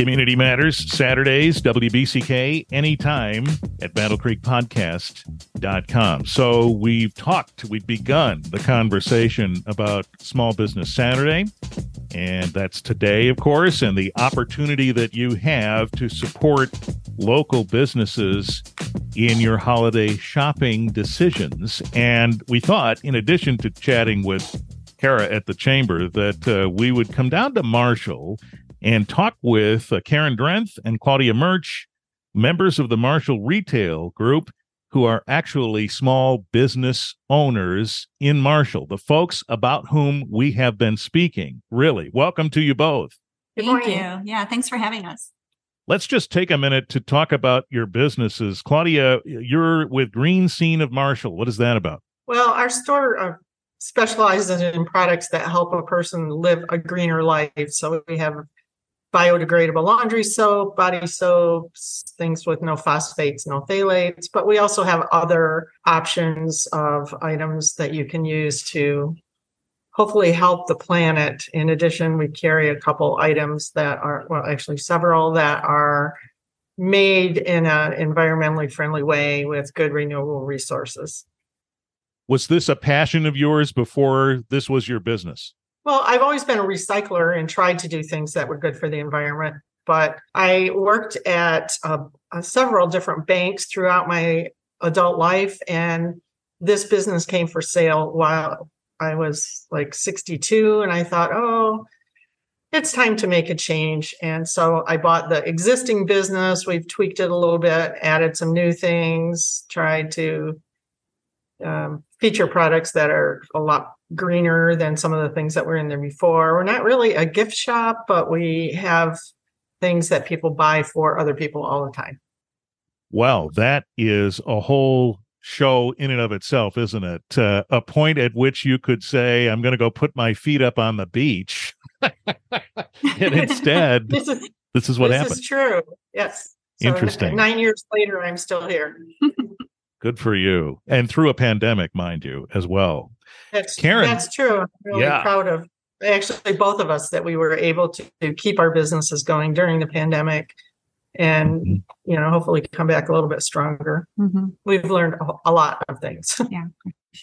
Community Matters, Saturdays, WBCK, anytime at battlecreekpodcast.com. So we've talked, we've begun the conversation about Small Business Saturday, and that's today, of course, and the opportunity that you have to support local businesses in your holiday shopping decisions. And we thought, in addition to chatting with Kara at the chamber, that uh, we would come down to Marshall and talk with uh, Caryn Drenth and Claudia Murch, members of the Marshall Retail Group, who are actually small business owners in Marshall, the folks about whom we have been speaking. Really, welcome to you both. Thank you. Yeah, thanks for having us. Let's just take a minute to talk about your businesses. Claudia, you're with Green Scene of Marshall. What is that about? Well, our store uh, specializes in products that help a person live a greener life. So we have biodegradable laundry soap, body soaps, things with no phosphates, no phthalates. But we also have other options of items that you can use to hopefully help the planet. In addition, we carry a couple items that are, well, actually several that are made in an environmentally friendly way with good renewable resources. Was this a passion of yours before this was your business? Well, I've always been a recycler and tried to do things that were good for the environment. But I worked at uh, uh, several different banks throughout my adult life, and this business came for sale while I was like 62. And I thought, oh, it's time to make a change. And so I bought the existing business. We've tweaked it a little bit, added some new things, tried to um, feature products that are a lot greener than some of the things that were in there before. We're not really a gift shop, but we have things that people buy for other people all the time. Well, that is a whole show in and of itself, isn't it? Uh, a point at which you could say, I'm going to go put my feet up on the beach. and instead, this, is, this is what this happened. This is true. Yes. So Interesting. Nine years later, I'm still here. Good for you. And through a pandemic, mind you, as well. That's Caryn. That's true. I'm really yeah. proud of actually both of us that we were able to, to keep our businesses going during the pandemic and mm-hmm. you know hopefully come back a little bit stronger mm-hmm. we've learned a, a, lot of things yeah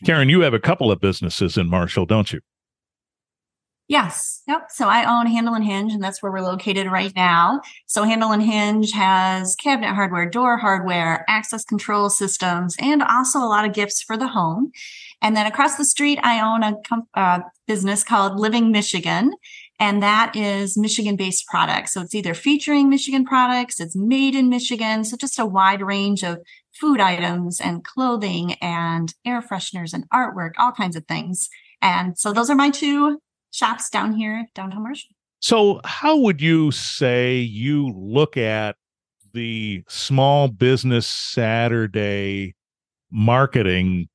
caryn you have a couple of businesses in marshall don't you Yes. Yep. So I own Handle and Hinge, and that's where we're located right now. So Handle and Hinge has cabinet hardware, door hardware, access control systems, and also a lot of gifts for the home. And then across the street, I own a uh, business called Living Michigan, and that is Michigan based products. So it's either featuring Michigan products, it's made in Michigan. So just a wide range of food items and clothing and air fresheners and artwork, all kinds of things. And so those are my two shops down here, downtown Marshall. So, how would you say you look at the small business Saturday marketing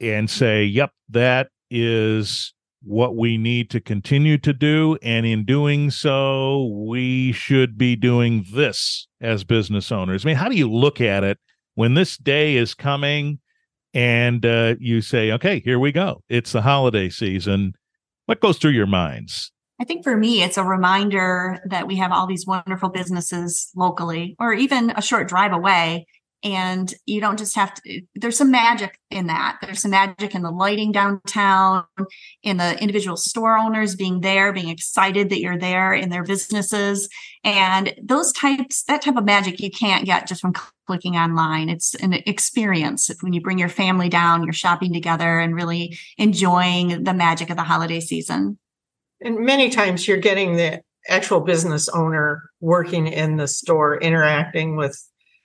and say, yep, that is what we need to continue to do. And in doing so, we should be doing this as business owners. I mean, how do you look at it when this day is coming and uh, you say, okay, here we go? It's the holiday season. What goes through your minds? I think for me, it's a reminder that we have all these wonderful businesses locally or even a short drive away. And you don't just have to, there's some magic in that. There's some magic in the lighting downtown, in the individual store owners being there, being excited that you're there in their businesses. And those types, that type of magic you can't get just from clicking online. It's an experience when you bring your family down, you're shopping together and really enjoying the magic of the holiday season. And many times you're getting the actual business owner working in the store, interacting with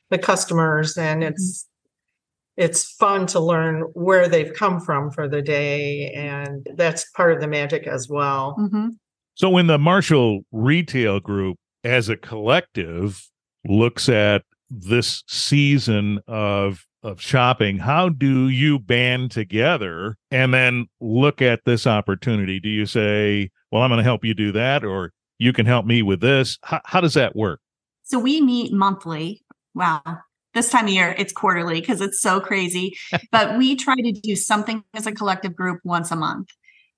the customers, and mm-hmm. it's mm-hmm. it's fun to learn where they've come from for the day, and that's part of the magic as well. Mm-hmm. So, when the Marshall Retail Group, as a collective, looks at this season of of shopping how do you band together and then look at this opportunity do you say well i'm going to help you do that or you can help me with this how, how does that work so we meet monthly wow this time of year it's quarterly because it's so crazy but we try to do something as a collective group once a month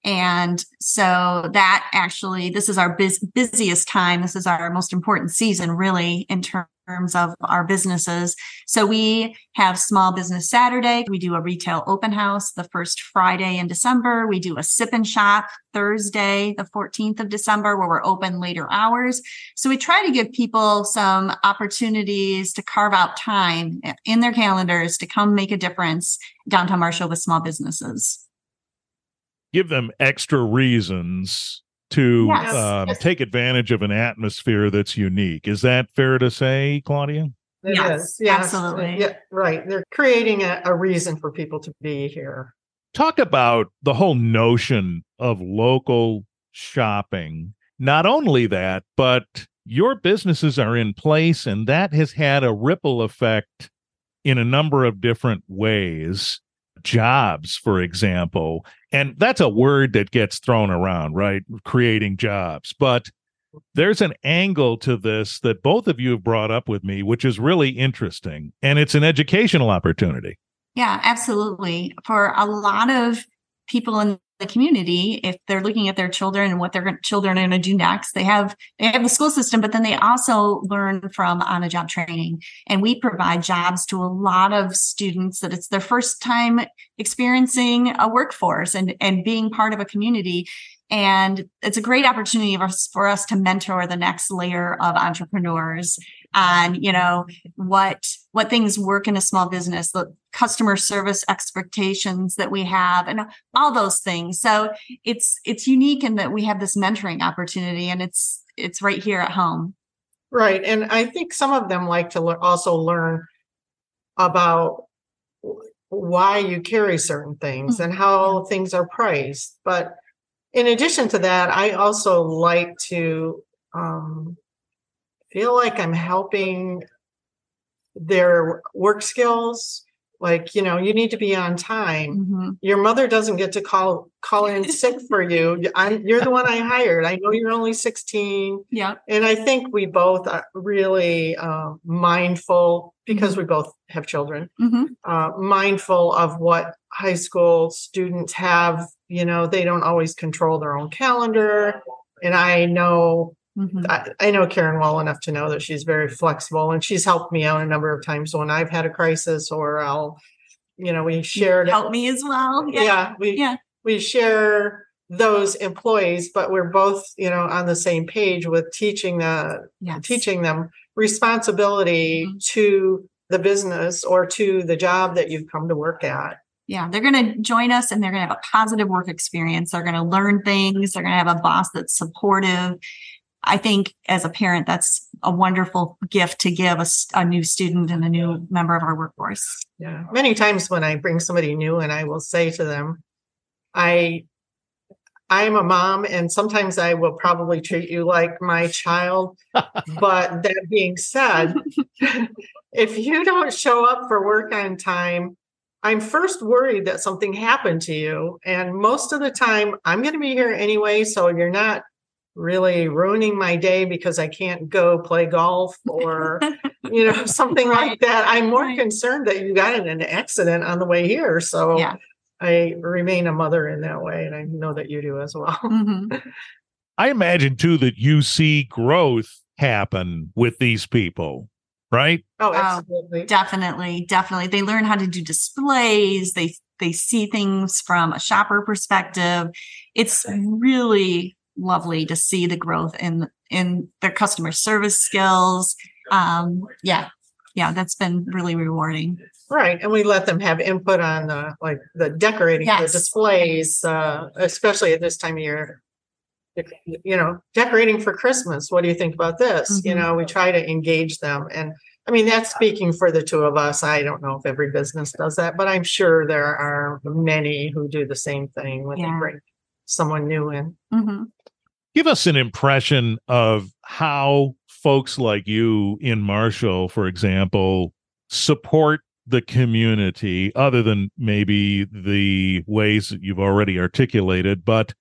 And so that actually, this is our biz- busiest time. This is our most important season, really, in terms of our businesses. So we have Small Business Saturday. We do a retail open house the first Friday in December. We do a sip and shop Thursday, the 14th of December, where we're open later hours. So we try to give people some opportunities to carve out time in their calendars to come make a difference downtown Marshall with small businesses give them extra reasons to yes. um, yes. take advantage of an atmosphere that's unique. Is that fair to say, Claudia? It yes, is. yes, absolutely. Yeah, right. They're creating a, a reason for people to be here. Talk about the whole notion of local shopping. Not only that, but your businesses are in place, and that has had a ripple effect in a number of different ways jobs, for example. And that's a word that gets thrown around, right? Creating jobs. But there's an angle to this that both of you have brought up with me, which is really interesting. And it's an educational opportunity. Yeah, absolutely. For a lot of people in the community if they're looking at their children and what their children are going to do next they have they have the school system but then they also learn from on a job training. And we provide jobs to a lot of students that it's their first time experiencing a workforce and and being part of a community. And it's a great opportunity for us, for us to mentor the next layer of entrepreneurs on you know what what things work in a small business the customer service expectations that we have and all those things. So it's it's unique in that we have this mentoring opportunity and it's it's right here at home. Right and i think some of them like to le- also learn about why you carry certain things mm-hmm. and how things are priced but in addition to that i also like to um, feel like I'm helping their work skills like you know you need to be on time. Mm-hmm. your mother doesn't get to call call in sick for you. I'm, you're the one i hired. I know you're only 16 yeah. And i think we both are really uh, mindful because mm-hmm. we both have children mm-hmm. uh, mindful of what high school students have. You know they don't always control their own calendar. And i know Mm-hmm. I, I, know Caryn well enough to know that she's very flexible and she's helped me out a number of times when I've had a crisis or I'll, you know, we shared help me as well. Yeah. yeah we yeah. we share those employees, but we're both, you know, on the same page with teaching the yes. teaching them responsibility mm-hmm. to the business or to the job that you've come to work at. Yeah, they're going to join us and they're going to have a positive work experience. They're going to learn things. They're going to have a boss that's supportive. I think as a parent, that's a wonderful gift to give a, a, new student and a new member of our workforce. Yeah. Many times when I bring somebody new and I will say to them, I I'm a mom and sometimes I will probably treat you like my child. but that being said, if you don't show up for work on time, I'm first worried that something happened to you. And most of the time, I'm going to be here anyway. So you're not really ruining my day because I can't go play golf or, you know, something right. like that. I'm more right. concerned that you got in an accident on the way here. So yeah. I remain a mother in that way. And I know that you do as well. Mm-hmm. I imagine too that you see growth happen with these people right? Oh, absolutely. definitely, definitely. They learn how to do displays. They they see things from a shopper perspective. It's really lovely to see the growth in in their customer service skills. Um, yeah, yeah, that's been really rewarding. Right, and we let them have input on the like the decorating, yes. the displays, uh, especially at this time of year. You know, decorating for Christmas. What do you think about this? Mm-hmm. You know, we try to engage them, and I mean that's speaking for the two of us. I don't know if every business does that, but I'm sure there are many who do the same thing when yeah. they bring someone new in. Mm-hmm give us an impression of how folks like you in Marshall, for example, support the community other than maybe the ways that you've already articulated but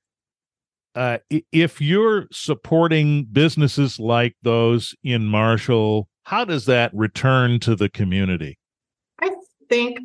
uh, if you're supporting businesses like those in marshall how does that return to the community i think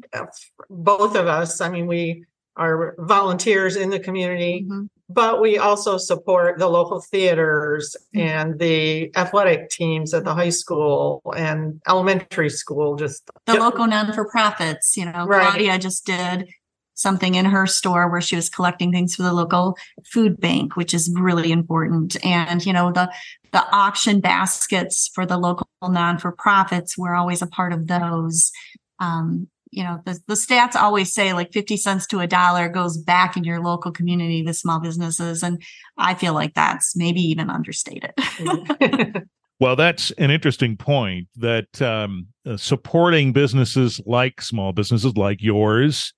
both of us i mean we are volunteers in the community, Mhm. But we also support the local theaters and the athletic teams at the high school and elementary school. Just The local non for profits, you know, Right. Claudia just did something in her store where she was collecting things for the local food bank, which is really important. And, you know, the, the auction baskets for the local non for profits, we're always a part of those. Um, you know, the, the stats always say like 50 cents to a dollar goes back in your local community, the small businesses. And I feel like that's maybe even understated. Well, that's an interesting point that um, uh, supporting businesses like small businesses like yours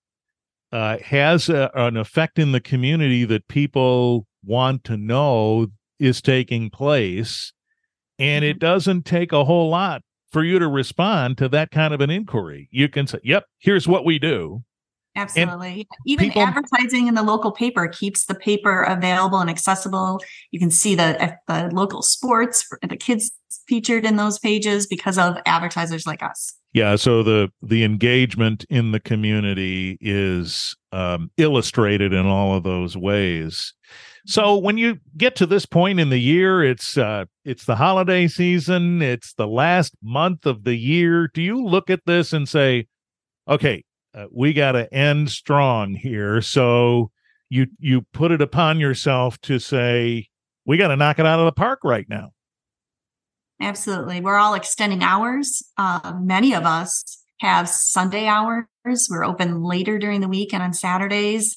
uh, has a, an effect in the community that people want to know is taking place. And it doesn't take a whole lot for you to respond to that kind of an inquiry. You can say, yep, here's what we do. Absolutely. Even people- advertising in the local paper keeps the paper available and accessible. You can see the, uh, the local sports, the kids featured in those pages because of advertisers like us. Yeah, so the the engagement in the community is um, illustrated in all of those ways. So when you get to this point in the year, it's uh, it's the holiday season. It's the last month of the year. Do you look at this and say, "Okay, uh, we got to end strong here"? So you you put it upon yourself to say, "We got to knock it out of the park right now." Absolutely. We're all extending hours. Uh, many of us have Sunday hours. We're open later during the week and on Saturdays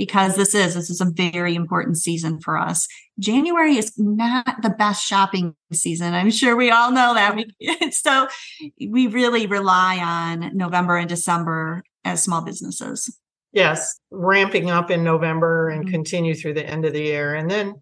because this is this is a very important season for us. January is not the best shopping season. I'm sure we all know that. We, so we really rely on November and December as small businesses. yes, ramping up in November and Mhm. continue through the end of the year. And then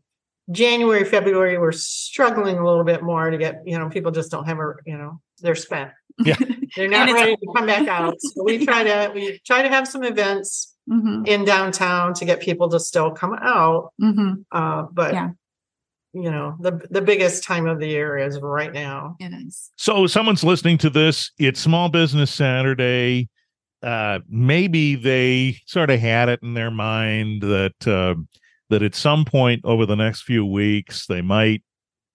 January, February, we're struggling a little bit more to get, you know, people just don't have a, you know, they're spent. Yeah. They're not ready to come back out. So we try to, we try to have some events hmm in downtown to get people to still come out. hmm Uh, but Yeah. you know, the the biggest time of the year is right now. It is. So someone's listening to this. It's Small Business Saturday. Uh, maybe they sort of had it in their mind that uh, that at some point over the next few weeks they might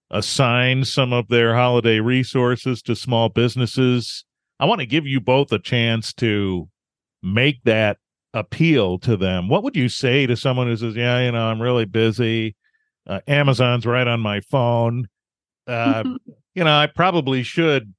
assign some of their holiday resources to small businesses. I want to give you both a chance to make that appeal to them. What would you say to someone who says, "Yeah, you know, I'm really busy. Uh, Amazon's right on my phone." Uh, you know, I probably should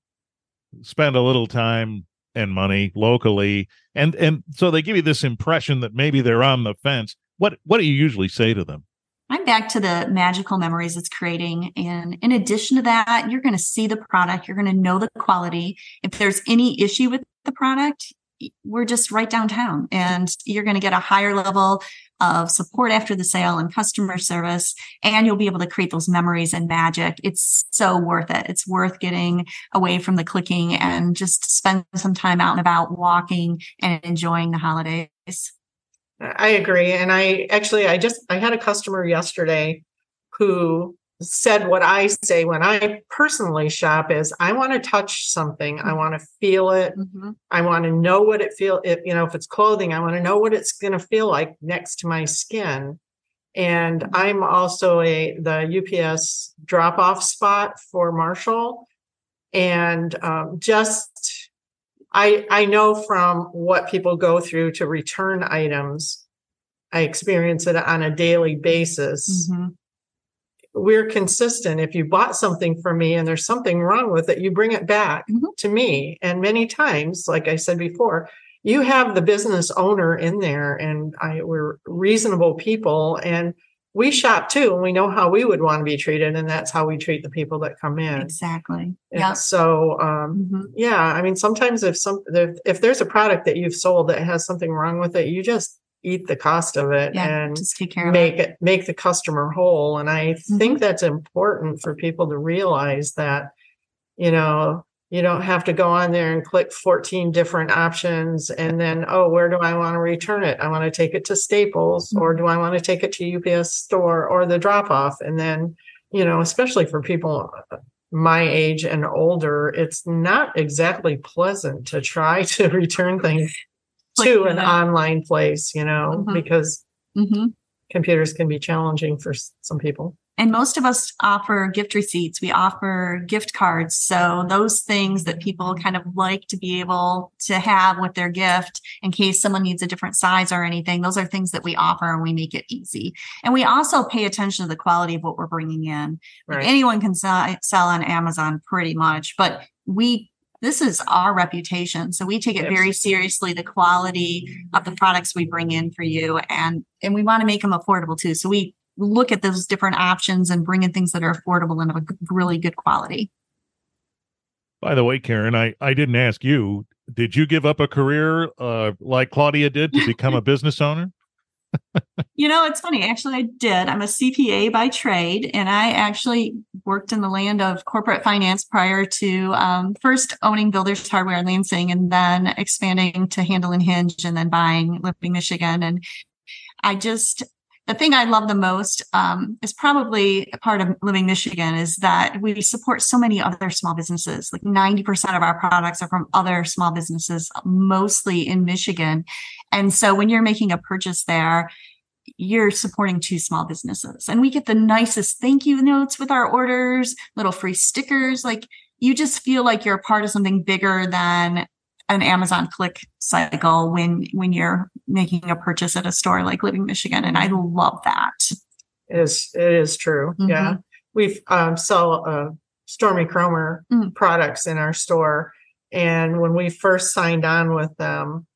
spend a little time and money locally. And and so they give you this impression that maybe they're on the fence. What what do you usually say to them? I'm back to the magical memories it's creating. And in addition to that, you're going to see the product, you're going to know the quality. If there's any issue with the product, we're just right downtown and you're going to get a higher level of support after the sale and customer service. And you'll be able to create those memories and magic. It's so worth it. It's worth getting away from the clicking and just spend some time out and about walking and enjoying the holidays. I agree. And I actually I just I had a customer yesterday who said what I say when I personally shop is I want to touch something. I want to feel it. Mhm. I want to know what it feel if you know if it's clothing, I want to know what it's going to feel like next to my skin. And I'm also a the UPS drop off spot for Marshall, and um, just I I know from what people go through to return items. I experience it on a daily basis Mhm. we're consistent. If you bought something from me and there's something wrong with it, you bring it back Mhm. to me. And many times, like I said before, you have the business owner in there and I we're reasonable people and we shop too and we know how we would want to be treated and that's how we treat the people that come in. Exactly. Yeah. So um Mhm. yeah, I mean sometimes if some if, if there's a product that you've sold that has something wrong with it, you just eat the cost of it Yeah. and Just take care of make it. it make the customer whole and i think that's important for people to realize that you know you don't have to go on there and click 14 different options and then oh where do i want to return it? I want to take it to staples or do i want to take it to ups store or the drop off and then you know especially for people my age and older it's not exactly pleasant to try to return things to an online place, you know, Mhm. because hmm computers can be challenging for some people. And most of us offer gift receipts. We offer gift cards. So those things that people kind of like to be able to have with their gift in case someone needs a different size or anything. Those are things that we offer and we make it easy. And we also pay attention to the quality of what we're bringing in. Right. anyone can sell, sell on Amazon pretty much, but we this is our reputation. So we take it very seriously, the quality of the products we bring in for you. And and we want to make them affordable too. So we look at those different options and bring in things that are affordable and of a really good quality. By the way, Caryn, I, I didn't ask you. Did you give up a career uh, like Claudia did to become a business owner? You know, it's funny. Actually, I did. I'm a CPA by trade, and I actually worked in the land of corporate finance prior to um, first owning Builders Hardware in Lansing and then expanding to Handle and Hinge and then buying Living Michigan. And I just, the thing I love the most um, is probably a part of Living Michigan is that we support so many other small businesses. Like 90% of our products are from other small businesses, mostly in Michigan. And so when you're making a purchase there, you're supporting two small businesses and we get the nicest thank you notes with our orders, little free stickers. Like you just feel like you're a part of something bigger than an Amazon click cycle when, when you're making a purchase at a store like Living Michigan. And I love that. It is it is true. Yeah. We've um sell uh Stormy Kromer Mm. products in our store. And when we first signed on with them,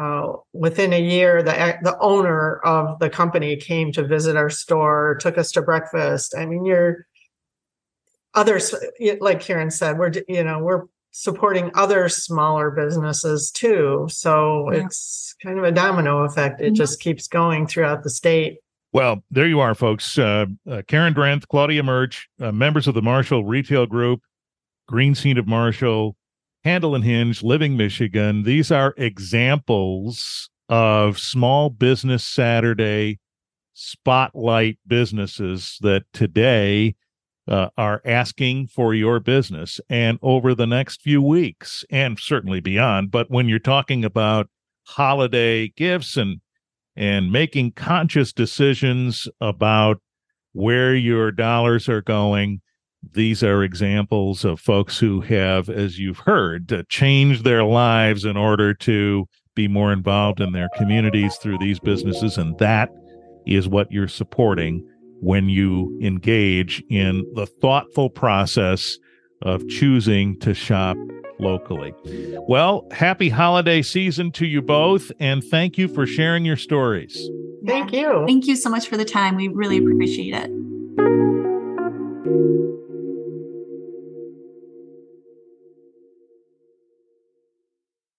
uh, within a year, the the owner of the company came to visit our store, took us to breakfast. I mean, you're others, like Caryn said, we're you know we're supporting other smaller businesses too. So Yeah. it's kind of a domino effect. It Mhm. just keeps going throughout the state. Well, there you are, folks. Uh, uh, Caryn Drenth, Claudia Murch, uh, members of the Marshall Retail Group, Green Scene of Marshall, Handle and Hinge, Living Michigan. These are examples of small business Saturday spotlight businesses that today uh, are asking for your business and over the next few weeks and certainly beyond. But when you're talking about holiday gifts and and making conscious decisions about where your dollars are going. These are examples of folks who have, as you've heard, uh, changed their lives in order to be more involved in their communities through these businesses. And that is what you're supporting when you engage in the thoughtful process of choosing to shop locally. Well, happy holiday season to you both, and thank you for sharing your stories. Thank you. Thank you so much for the time. We really appreciate it.